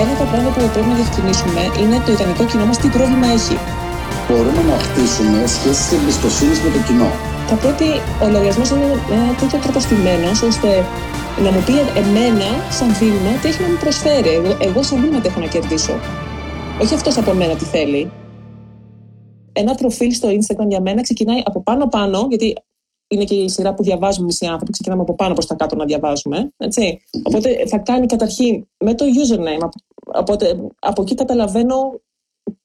Ένα από τα πράγματα που πρέπει να διευκρινίσουμε είναι το ιδανικό κοινό μας τι πρόβλημα έχει. Μπορούμε να χτίσουμε σχέσεις εμπιστοσύνης με το κοινό. Θα πρέπει ο λογαριασμός να είναι ένα τέτοιο τρόπο στημένο ώστε να μου πει εμένα, σαν βήμα, τι έχει να μου προσφέρει. Εγώ, εγώ σαν βήμα τι έχω να κερδίσω. Όχι αυτός από μένα τι θέλει. Ένα προφίλ στο Instagram για μένα ξεκινάει από πάνω-πάνω, γιατί είναι και η σειρά που διαβάζουμε εμεί οι άνθρωποι, ξεκινάμε από πάνω προς τα κάτω να διαβάζουμε. Έτσι. Οπότε θα κάνει καταρχήν με το username. Οπότε από εκεί καταλαβαίνω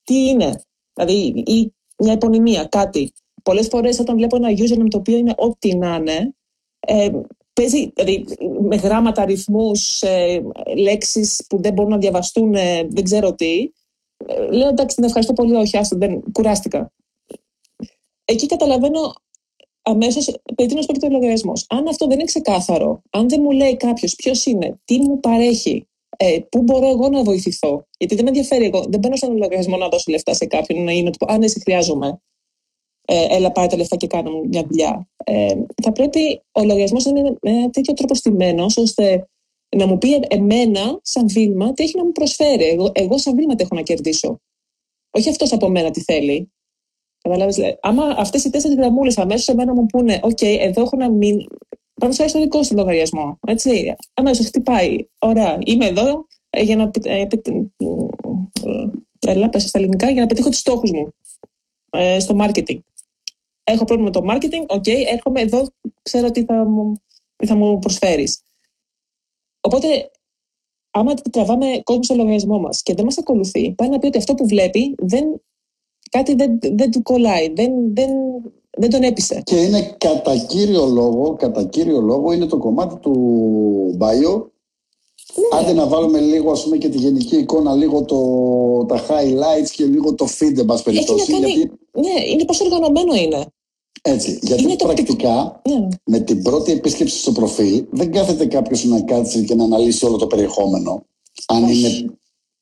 τι είναι. Δηλαδή, ή μια επωνυμία, κάτι. Πολλές φορές όταν βλέπω ένα username το οποίο είναι ό,τι να είναι, ε, παίζει δηλαδή, με γράμματα, αριθμούς, ε, λέξεις που δεν μπορούν να διαβαστούν, ε, δεν ξέρω τι. Ε, λέω εντάξει, την ευχαριστώ πολύ, όχι, άστο, δεν κουράστηκα. Εκεί καταλαβαίνω αμέσως περί τίνος πρόκειται ο λογαριασμός. Αν αυτό δεν είναι ξεκάθαρο, αν δεν μου λέει κάποιος ποιος είναι, τι μου παρέχει, ε, πού μπορώ εγώ να βοηθηθώ. Γιατί δεν με ενδιαφέρει εγώ. Δεν μπαίνω στον λογαριασμό να δώσω λεφτά σε κάποιον να είναι του πω: Αν εσύ χρειάζομαι, ε, έλα πάρε τα λεφτά και κάνω μια δουλειά. Ε, θα πρέπει ο λογαριασμός να είναι με ένα τέτοιο τρόπο στημένος, ώστε να μου πει εμένα, σαν βήμα, τι έχει να μου προσφέρει. Εγώ, εγώ σαν βήμα τι έχω να κερδίσω. Όχι αυτός από μένα τι θέλει. Καταλάβεις, άμα αυτές οι τέσσερις γραμμούλες αμέσως εμένα μου πούνε, OK, εδώ έχω να μην. Πάμε στο δικό σου λογαριασμό. Έτσι. Αμέσως χτυπάει. Ωραία. Είμαι εδώ ε, για να. Ε, έλα, πες τα στα ελληνικά, για να πετύχω τους στόχους μου ε, στο marketing. Έχω πρόβλημα με το marketing, OK, okay, έρχομαι εδώ, ξέρω τι θα μου, τι θα μου προσφέρεις. Οπότε, άμα τραβάμε κόσμο στο λογαριασμό μας και δεν μας ακολουθεί, πάει να πει ότι αυτό που βλέπει δεν, κάτι δεν, δεν του κολλάει, δεν, δεν, δεν τον έπεισε. Και είναι κατά κύριο λόγο, κατά κύριο λόγο είναι το κομμάτι του bio ναι. Άντε να βάλουμε λίγο ας πούμε και τη γενική εικόνα, λίγο το, τα highlights και λίγο το feed, εν πάση περιπτώσει. Γιατί... Ναι, είναι πώς οργανωμένο είναι. Έτσι, γιατί είναι πρακτικά ναι. με την πρώτη επίσκεψη στο προφίλ δεν κάθεται κάποιος να κάτσει και να αναλύσει όλο το περιεχόμενο. Αν είναι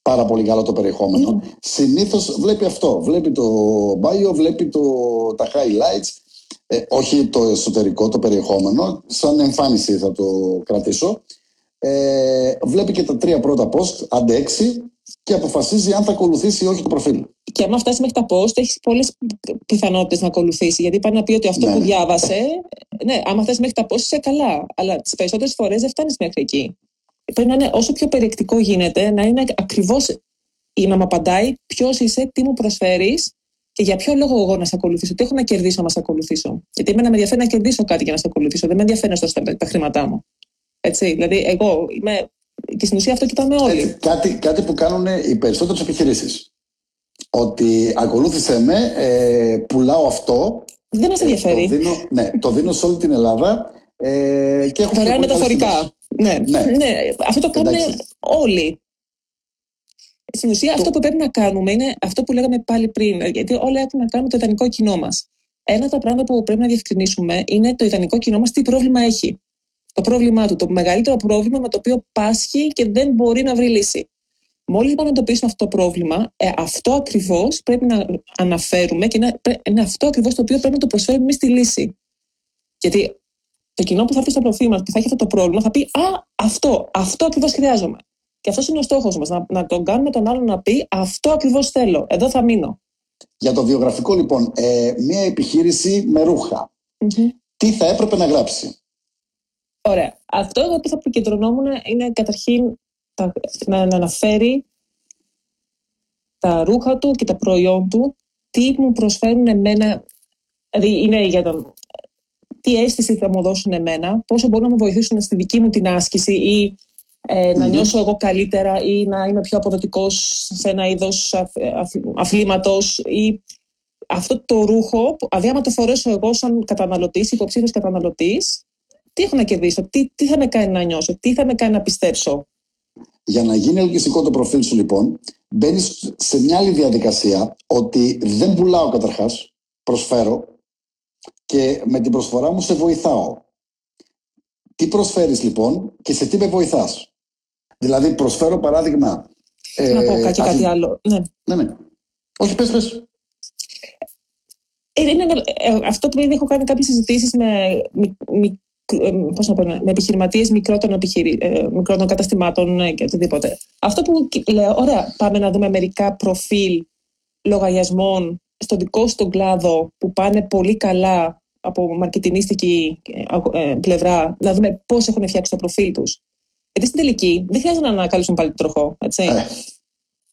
πάρα πολύ καλό το περιεχόμενο. Ναι. Συνήθως βλέπει αυτό. Βλέπει το bio, βλέπει το, τα highlights. Ε, όχι το εσωτερικό, το περιεχόμενο. Σαν εμφάνιση θα το κρατήσω ε, βλέπει και τα τρία πρώτα post, άντε έξι, και αποφασίζει αν θα ακολουθήσει ή όχι το προφίλ. Και άμα φτάσει μέχρι τα post, έχεις πολλές πιθανότητες να ακολουθήσει. Γιατί πάει να πει ότι αυτό ναι. που διάβασε. Ναι, άμα φτάσει μέχρι τα post, είσαι καλά. Αλλά τις περισσότερες φορές δεν φτάνεις μέχρι εκεί. Πρέπει να είναι όσο πιο περιεκτικό γίνεται, να είναι ακριβώς ή να μου απαντάει ποιος είσαι, τι μου προσφέρεις και για ποιο λόγο εγώ να σε ακολουθήσω. Τι έχω να κερδίσω να σε ακολουθήσω. Γιατί εμένα με ενδιαφέρει να κερδίσω κάτι για να σε ακολουθήσω. Δεν με ενδιαφέρει να τα χρήματά μου. Έτσι, δηλαδή, εγώ είμαι. Και στην ουσία αυτό κοιτάμε όλοι. Έτσι, κάτι, κάτι που κάνουν οι περισσότερες επιχειρήσεις. Ότι ακολούθησε με, ε, πουλάω αυτό. Δεν μας ενδιαφέρει. Ε, το δίνω, ναι, το δίνω σε όλη την Ελλάδα. Ε, και έχω Δωρεάν μεταφορικά. Ναι, ναι. ναι. Αυτό το κάνουν όλοι. Στην ουσία, αυτό που πρέπει να κάνουμε είναι αυτό που λέγαμε πάλι πριν. Γιατί όλα έχουν να κάνουν το ιδανικό κοινό μας. Ένα από τα πράγματα που πρέπει να διευκρινίσουμε είναι το ιδανικό κοινό μας τι πρόβλημα έχει το πρόβλημά του, το μεγαλύτερο πρόβλημα με το οποίο πάσχει και δεν μπορεί να βρει λύση. Μόλις λοιπόν εντοπίσουμε αυτό το πρόβλημα, ε, αυτό ακριβώς πρέπει να αναφέρουμε και είναι, είναι αυτό ακριβώς το οποίο πρέπει να το προσφέρουμε εμείς στη λύση. Γιατί το κοινό που θα έρθει στο προφίλ μας και θα έχει αυτό το πρόβλημα θα πει Α, αυτό, αυτό ακριβώς χρειάζομαι. Και αυτός είναι ο στόχος μας, να, να τον κάνουμε τον άλλον να πει Αυτό ακριβώς θέλω, εδώ θα μείνω. Για το βιογραφικό λοιπόν, ε, μια επιχείρηση με ρουχα Τι θα έπρεπε να γράψει; Ωραία. Αυτό εγώ που θα επικεντρωνόμουν είναι καταρχήν να, αναφέρει τα ρούχα του και τα προϊόν του, τι μου προσφέρουν εμένα, δηλαδή είναι για τον, τι αίσθηση θα μου δώσουν εμένα, πόσο μπορούν να με βοηθήσουν στη δική μου την άσκηση ή ε, να νιώσω εγώ καλύτερα ή να είμαι πιο αποδοτικός σε ένα είδος αθλήματος ή αυτό το ρούχο, δηλαδή άμα το φορέσω εγώ σαν καταναλωτής, υποψήφιος καταναλωτής, τι έχω να κερδίσω, τι, τι θα με κάνει να νιώσω, τι θα με κάνει να πιστέψω; Για να γίνει ελκυστικό το προφίλ σου λοιπόν, μπαίνεις σε μια άλλη διαδικασία ότι δεν πουλάω καταρχάς, προσφέρω και με την προσφορά μου σε βοηθάω. Τι προσφέρεις λοιπόν και σε τι με βοηθάς; Δηλαδή προσφέρω παράδειγμα... Ε, να πω κάτι, κάτι άλλο. Ναι. ναι, ναι. Όχι, πες, πες. Ε, είναι, ε, αυτό που ήδη έχω κάνει κάποιες συζητήσεις με πώς να πω, με επιχειρηματίες μικρότερων, επιχειρη, μικρότερων καταστημάτων και οτιδήποτε. Αυτό που λέω, ωραία, πάμε να δούμε μερικά προφίλ λογαριασμών στον δικό σου τον κλάδο που πάνε πολύ καλά από μαρκετινίστικη πλευρά, να δούμε πώς έχουν φτιάξει το προφίλ τους. Γιατί στην τελική δεν χρειάζεται να ανακαλύψουν πάλι το τροχό. Έτσι. Ε.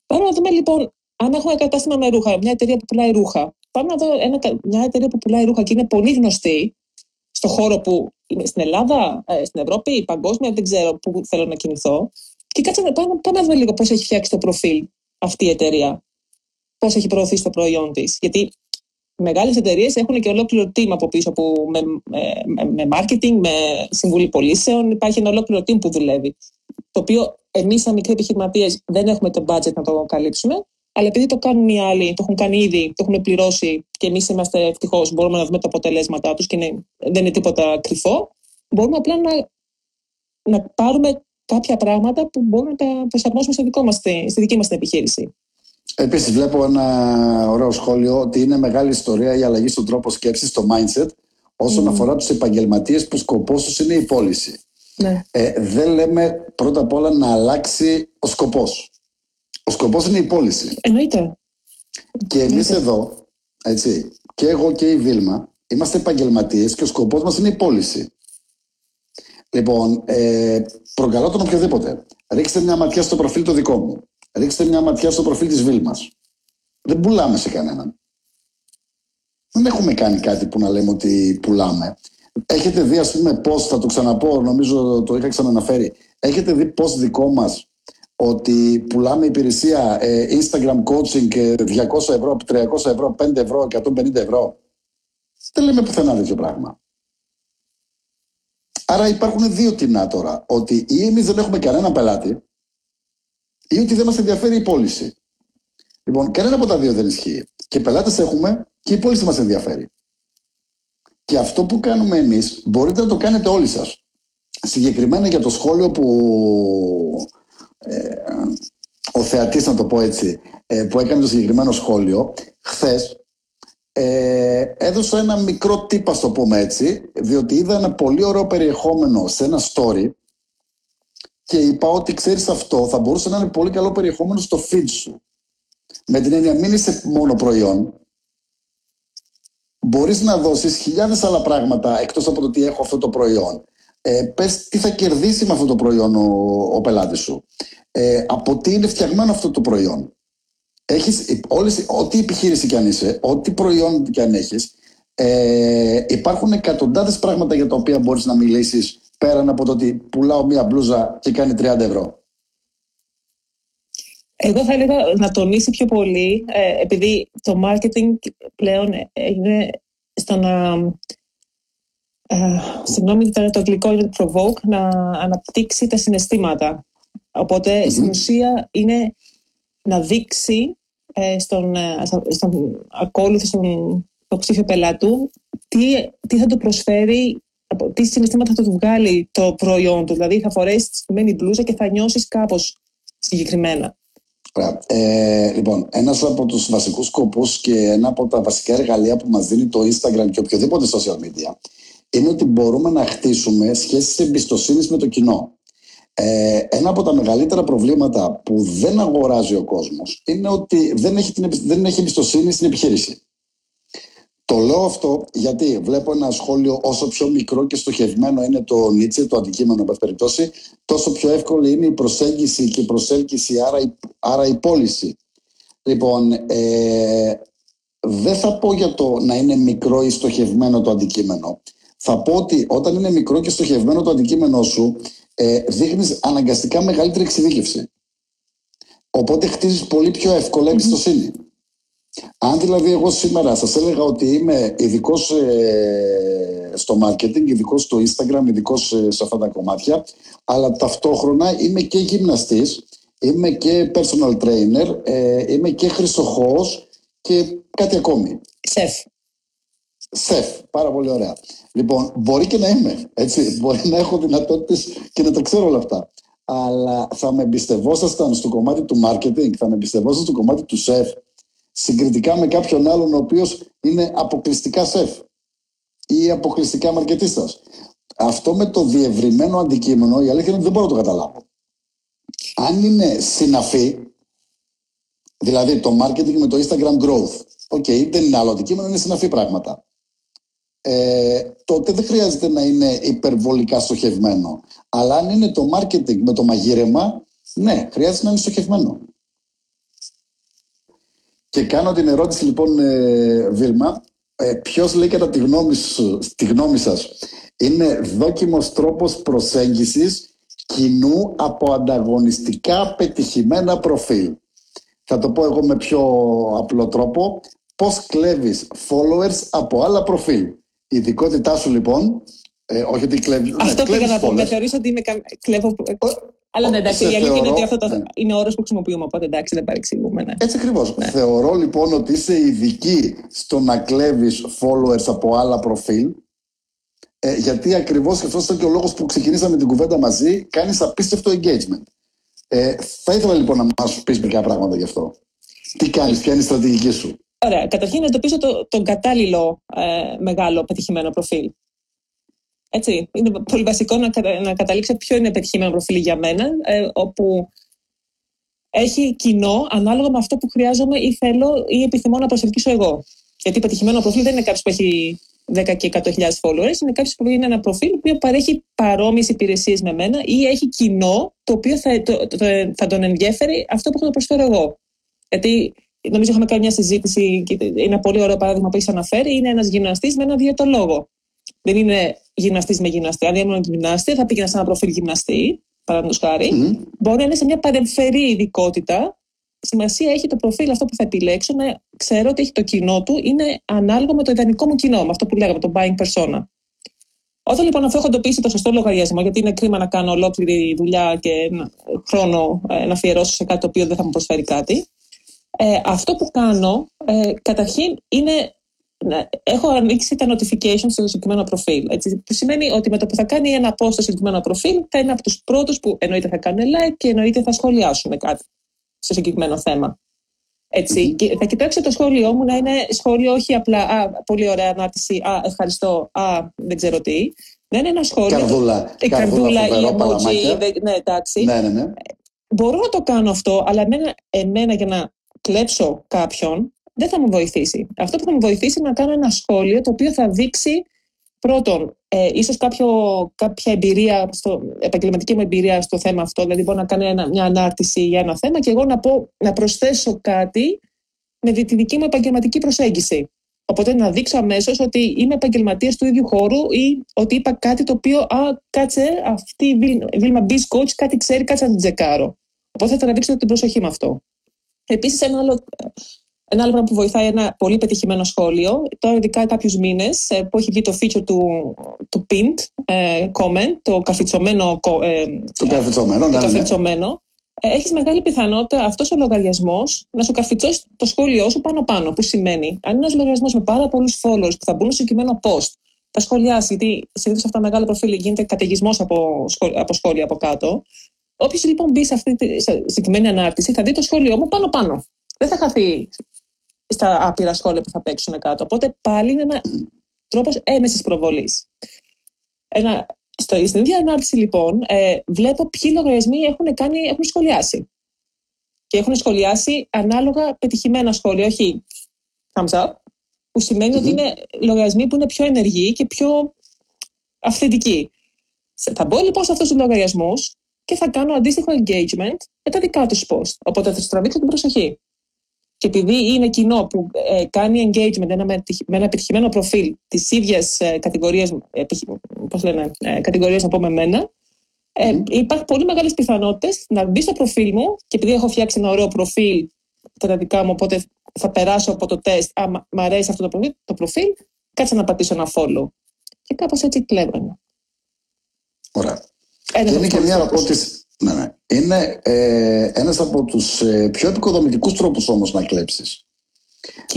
Πάμε να δούμε λοιπόν, αν έχουμε ένα κατάστημα με ρούχα, μια εταιρεία που πουλάει ρούχα. Πάμε να δω ένα, μια εταιρεία που πουλάει ρούχα και είναι πολύ γνωστή στο χώρο που είναι στην Ελλάδα, ε, στην Ευρώπη, παγκόσμια, δεν ξέρω πού θέλω να κινηθώ. Και κάτσε να πάμε, πάμε να δούμε λίγο πώς έχει φτιάξει το προφίλ αυτή η εταιρεία. Πώ έχει προωθήσει το προϊόν της. Γιατί μεγάλες εταιρείες έχουν και ολόκληρο team από πίσω που με, με, με marketing, με συμβουλή πωλήσεων. Υπάρχει ένα ολόκληρο team που δουλεύει. Το οποίο εμείς, σαν μικροί επιχειρηματίες, δεν έχουμε το budget να το καλύψουμε. Αλλά επειδή το κάνουν οι άλλοι, το έχουν κάνει ήδη, το έχουν πληρώσει και εμείς είμαστε ευτυχώς, μπορούμε να δούμε τα αποτελέσματά τους και δεν είναι τίποτα κρυφό, μπορούμε απλά να, να πάρουμε κάποια πράγματα που μπορούμε να τα προσαρμόσουμε στη, δικό μας, στη δική μας επιχείρηση. Επίσης, βλέπω ένα ωραίο σχόλιο ότι είναι μεγάλη ιστορία η αλλαγή στον τρόπο σκέψης, στο mindset, όσον αφορά τους επαγγελματίες που σκοπός τους είναι η πώληση. Ναι. Ε, δεν λέμε πρώτα απ' όλα να αλλάξει ο σκοπός. Ο σκοπός είναι η πώληση. Εννοείται. Και εμείς εδώ, έτσι, και εγώ και η Βίλμα, είμαστε επαγγελματίες και ο σκοπός μας είναι η πώληση. Λοιπόν, ε, προκαλώ τον οποιοδήποτε. Ρίξτε μια ματιά στο προφίλ το δικό μου. Ρίξτε μια ματιά στο προφίλ της Βίλμας. Δεν πουλάμε σε κανέναν. Δεν έχουμε κάνει κάτι που να λέμε ότι πουλάμε. Έχετε δει, ας πούμε, πώς, θα το ξαναπώ, νομίζω το είχα ξαναναφέρει. Έχετε δει πώς δικό μας ότι πουλάμε υπηρεσία ε, Instagram coaching 200 ευρώ, 300 ευρώ, 5 ευρώ, 150 ευρώ; Δεν λέμε πουθενά τέτοιο πράγμα. Άρα υπάρχουν δύο τεινά τώρα. Ότι ή εμείς δεν έχουμε κανένα πελάτη ή ότι δεν μας ενδιαφέρει η πώληση. Λοιπόν, κανένα από τα δύο δεν ισχύει. Και πελάτες έχουμε και η πώληση μας ενδιαφέρει. Και αυτό που κάνουμε εμείς μπορείτε να το κάνετε όλοι σας. Συγκεκριμένα για το σχόλιο που ε, ο θεατής, να το πω έτσι, ε, που έκανε το συγκεκριμένο σχόλιο, χθες ε, έδωσα ένα μικρό τύπα, στο πούμε έτσι, διότι είδα ένα πολύ ωραίο περιεχόμενο σε ένα story και είπα ότι ξέρεις αυτό θα μπορούσε να είναι πολύ καλό περιεχόμενο στο feed σου. Με την έννοια, μην είσαι μόνο προϊόν. Μπορείς να δώσεις χιλιάδες άλλα πράγματα εκτός από το ότι έχω αυτό το προϊόν. Ε, πες τι θα κερδίσει με αυτό το προϊόν ο, ο πελάτης σου. Ε, από τι είναι φτιαγμένο αυτό το προϊόν. Έχεις όλες, ό,τι επιχείρηση κι αν είσαι, ό,τι προϊόν κι αν έχεις, ε, υπάρχουν εκατοντάδες πράγματα για τα οποία μπορείς να μιλήσεις πέραν από το ότι πουλάω μία μπλούζα και κάνει 30 ευρώ. Εγώ θα έλεγα να τονίσει πιο πολύ, ε, επειδή το marketing πλέον είναι στο να... Ε, συγγνώμη, το αγγλικό είναι provoke, να αναπτύξει τα συναισθήματα. Οπότε, στην ουσία, είναι να δείξει ε, στον, ε, στον ακόλουθο, στον υποψήφιο πελάτου, τι, τι θα του προσφέρει τι συναισθήματα θα του βγάλει το προϊόν του. Δηλαδή θα φορέσεις τη συγκεκριμένη μπλούζα και θα νιώσεις κάπως συγκεκριμένα. Ε, λοιπόν, ένας από τους βασικούς σκοπούς και ένα από τα βασικά εργαλεία που μας δίνει το Instagram και οποιοδήποτε social media είναι ότι μπορούμε να χτίσουμε σχέσεις εμπιστοσύνης με το κοινό. Ε, ένα από τα μεγαλύτερα προβλήματα που δεν αγοράζει ο κόσμος είναι ότι δεν έχει, την, δεν έχει εμπιστοσύνη στην επιχείρηση. Το λέω αυτό γιατί βλέπω ένα σχόλιο όσο πιο μικρό και στοχευμένο είναι το Νίτσε, το αντικείμενο εν περιπτώσει, τόσο πιο εύκολη είναι η προσέγγιση και η προσέλκυση, άρα η, άρα η πώληση. Λοιπόν, ε, δεν θα πω για το να είναι μικρό ή στοχευμένο το αντικείμενο. Θα πω ότι όταν είναι μικρό και στοχευμένο το αντικείμενο σου, ε, δείχνεις αναγκαστικά μεγαλύτερη εξειδίκευση. Οπότε χτίζεις πολύ πιο εύκολα εμπιστοσύνη. Αν δηλαδή εγώ σήμερα σας έλεγα ότι είμαι ειδικός ε, στο marketing, ειδικός στο Instagram, ειδικός ε, σε αυτά τα κομμάτια, αλλά ταυτόχρονα είμαι και γυμναστής, είμαι και personal trainer, ε, είμαι και χρυσοχώος και κάτι ακόμη. Σεφ. Σεφ, πάρα πολύ ωραία. Λοιπόν, μπορεί και να είμαι, έτσι, μπορεί να έχω δυνατότητες και να τα ξέρω όλα αυτά. Αλλά θα με εμπιστευόσασταν στο κομμάτι του marketing, θα με εμπιστευόσασταν στο κομμάτι του σεφ, συγκριτικά με κάποιον άλλον ο οποίος είναι αποκλειστικά σεφ ή αποκλειστικά μαρκετίστας. αυτό με το διευρυμένο αντικείμενο, η αλήθεια είναι ότι δεν μπορώ να το καταλάβω. Αν είναι συναφή, δηλαδή το marketing με το Instagram growth, OK, okay, δεν είναι άλλο αντικείμενο, είναι συναφή πράγματα. Ε, τότε δεν χρειάζεται να είναι υπερβολικά στοχευμένο. Αλλά αν είναι το marketing με το μαγείρεμα, ναι, χρειάζεται να είναι στοχευμένο. Και κάνω την ερώτηση λοιπόν, ε, Βίλμα, ε, ποιος λέει κατά τη γνώμη, σου, τη γνώμη σας είναι δόκιμος τρόπος προσέγγισης κοινού από ανταγωνιστικά πετυχημένα προφίλ; Θα το πω εγώ με πιο απλό τρόπο. Πώς κλέβεις followers από άλλα προφίλ; Η ειδικότητά σου λοιπόν, ε, όχι ότι κλέβεις... Ναι, Αυτό πήγα να πω, με θεωρείς ότι είμαι κλέβω... Αλλά ναι, εντάξει, η αλήθεια είναι ότι αυτό το... ναι. είναι όρος που χρησιμοποιούμε, οπότε εντάξει, δεν παρεξηγούμε. Ναι. Έτσι ακριβώς. Ναι. Θεωρώ λοιπόν ότι είσαι ειδική στο να κλέβεις followers από άλλα προφίλ. Ε, γιατί ακριβώς αυτός ήταν και ο λόγος που ξεκινήσαμε την κουβέντα μαζί, κάνεις απίστευτο engagement. Ε, θα ήθελα λοιπόν να μας πεις μερικά πράγματα γι' αυτό. Τι κάνεις, ποια είναι η στρατηγική σου; Ωραία. Καταρχήν να εντοπίσω το, τον κατάλληλο ε, μεγάλο πετυχημένο προφίλ. Έτσι. Είναι πολύ βασικό να, να καταλήξω ποιο είναι πετυχημένο προφίλ για μένα, ε, όπου έχει κοινό ανάλογα με αυτό που χρειάζομαι ή θέλω ή επιθυμώ να προσελκύσω εγώ. Γιατί πετυχημένο προφίλ δεν είναι κάποιος που έχει 10 και 100.000 followers, είναι κάποιος που είναι ένα προφίλ που παρέχει παρόμοιες υπηρεσίες με μένα ή έχει κοινό το οποίο θα, το, το, θα τον ενδιαφέρει αυτό που έχω να προσφέρω εγώ. Γιατί νομίζω είχαμε κάνει μια συζήτηση και είναι ένα πολύ ωραίο παράδειγμα που έχεις αναφέρει. Είναι ένας γυμναστής με ένα διαιτολόγο. Δεν είναι γυμναστής με γυμναστή. Αν ήμουν γυμναστή, θα πήγαινα σε ένα προφίλ γυμναστή, παραδείγματος χάρη. Mm-hmm. Μπορεί να είναι σε μια παρεμφερή ειδικότητα. Σημασία έχει το προφίλ αυτό που θα επιλέξω να ξέρω ότι έχει το κοινό του, είναι ανάλογο με το ιδανικό μου κοινό, με αυτό που λέγαμε, το buying persona. Όταν λοιπόν αυτό έχω εντοπίσει το σωστό λογαριασμό, γιατί είναι κρίμα να κάνω ολόκληρη δουλειά και χρόνο ε, να αφιερώσω σε κάτι το οποίο δεν θα μου προσφέρει κάτι, ε, αυτό που κάνω ε, καταρχήν είναι έχω ανοίξει τα notifications στο συγκεκριμένο προφίλ. Έτσι, που σημαίνει ότι με το που θα κάνει ένα post στο συγκεκριμένο προφίλ, θα είναι από τους πρώτους που εννοείται θα κάνουν like και εννοείται θα σχολιάσουν κάτι στο συγκεκριμένο θέμα. Έτσι, και θα κοιτάξω το σχόλιο μου να είναι σχόλιο όχι απλά «Α, πολύ ωραία ανάρτηση, «Α, ευχαριστώ, «Α, δεν ξέρω τι». Να είναι ένα σχόλιο. Καρδούλα. Η καρδούλα, η emoji, ναι, εντάξει. Ναι, ναι, ναι. Μπορώ να το κάνω αυτό, αλλά εμένα, εμένα για να κλέψω κάποιον, δεν θα μου βοηθήσει. Αυτό που θα μου βοηθήσει είναι να κάνω ένα σχόλιο το οποίο θα δείξει πρώτον, ε, ίσως κάποιο, κάποια εμπειρία, στο, επαγγελματική μου εμπειρία στο θέμα αυτό, δηλαδή μπορώ να κάνω ένα, μια ανάρτηση για ένα θέμα και εγώ να, πω, να προσθέσω κάτι με τη δική μου επαγγελματική προσέγγιση. Οπότε να δείξω αμέσως ότι είμαι επαγγελματίας του ίδιου χώρου ή ότι είπα κάτι το οποίο, α, κάτσε, αυτή η Βίλμα Beast Coach κάτι ξέρει, κάτσε να την τσεκάρω. Οπότε θα τραβήξω την προσοχή με αυτό. Επίσης, ένα άλλο ένα άλλο πράγμα που βοηθάει ένα πολύ πετυχημένο σχόλιο, τώρα ειδικά κάποιους μήνες ε, που έχει βγει το feature του, του pinned ε, comment, το καφιτσωμένο. Ε, το καφιτσωμένο, ναι, καφιτσωμένο. Ναι. Έχεις μεγάλη πιθανότητα αυτός ο λογαριασμός να σου καφιτσώσει το σχόλιο σου πάνω-πάνω. Που σημαίνει, αν είναι ένας λογαριασμός με πάρα πολλούς followers που θα μπουν στο συγκεκριμένο post, θα σχολιάσει, γιατί συνήθως αυτά τα μεγάλα προφίλ γίνεται καταιγισμός από, από σχόλια από κάτω. Όποιος λοιπόν μπει σε αυτή τη συγκεκριμένη ανάρτηση θα δει το σχόλιο μου πάνω-πάνω. Δεν θα χαθεί στα άπειρα σχόλια που θα παίξουν κάτω. Οπότε πάλι είναι ένα τρόπος έμεσης προβολής. Ένα, στο, στην ίδια ανάρτηση λοιπόν ε, βλέπω ποιοι λογαριασμοί έχουν, κάνει, έχουν σχολιάσει. Και έχουν σχολιάσει ανάλογα πετυχημένα σχόλια, όχι thumbs up, που σημαινει ότι είναι λογαριασμοί που είναι πιο ενεργοί και πιο αυθεντικοί. Θα μπω λοιπόν σε αυτούς τους λογαριασμούς και θα κάνω αντίστοιχο engagement με τα δικά τους post. Οπότε θα του τραβήξω την προσοχή. Και επειδή είναι κοινό που ε, κάνει engagement ένα, με ένα επιτυχημένο προφίλ της ίδιας ε, κατηγορίας, ε, πώς λένε, ε, κατηγορίες να πούμε εμένα, ε, mm. υπάρχουν πολύ μεγάλες πιθανότητες να μπει στο προφίλ μου και επειδή έχω φτιάξει ένα ωραίο προφίλ τα δικά μου, οπότε θα περάσω από το τεστ. Α, μ' αρέσει αυτό το προφίλ, το προφίλ κάτσε να πατήσω ένα follow. Και κάπως έτσι κλέβω. Ωραία. και είναι και μια ερώτηση ναι, ναι. Είναι ε, ένας από τους ε, πιο επικοδομητικούς τρόπους όμως να κλέψεις.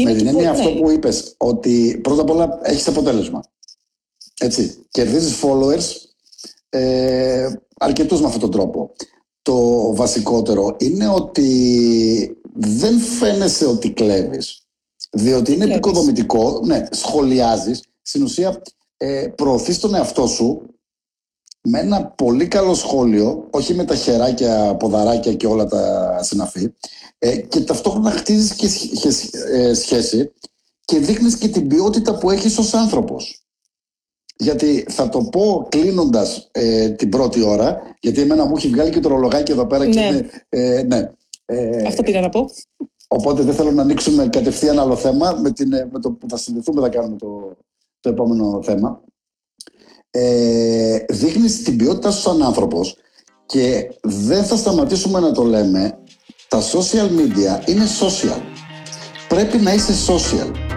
Με την έννοια αυτό που είπες, ότι πρώτα απ' όλα έχεις αποτέλεσμα. Έτσι, κερδίζεις followers ε, αρκετούς με αυτόν τον τρόπο. Το βασικότερο είναι ότι δεν φαίνεσαι ότι κλέβεις. Διότι είναι επικοδομητικό, ναι, σχολιάζεις, στην ουσία ε, προωθείς τον εαυτό σου με ένα πολύ καλό σχόλιο, όχι με τα χεράκια, ποδαράκια και όλα τα συναφή, ε, και ταυτόχρονα χτίζεις και ε, σχέση και δείχνεις και την ποιότητα που έχεις ως άνθρωπος. Γιατί θα το πω κλείνοντας ε, την πρώτη ώρα, γιατί εμένα μου έχει βγάλει και το ρολογάκι εδώ πέρα. Και ναι. ε, ναι. Ε, Αυτό πήγα να πω. Οπότε δεν θέλω να ανοίξουμε κατευθείαν άλλο θέμα. Με, την, με το που θα συνδεθούμε θα κάνουμε το, το επόμενο θέμα. Ε, δείχνεις την ποιότητα σου σαν άνθρωπος και δεν θα σταματήσουμε να το λέμε. Τα social media είναι social. Πρέπει να είσαι social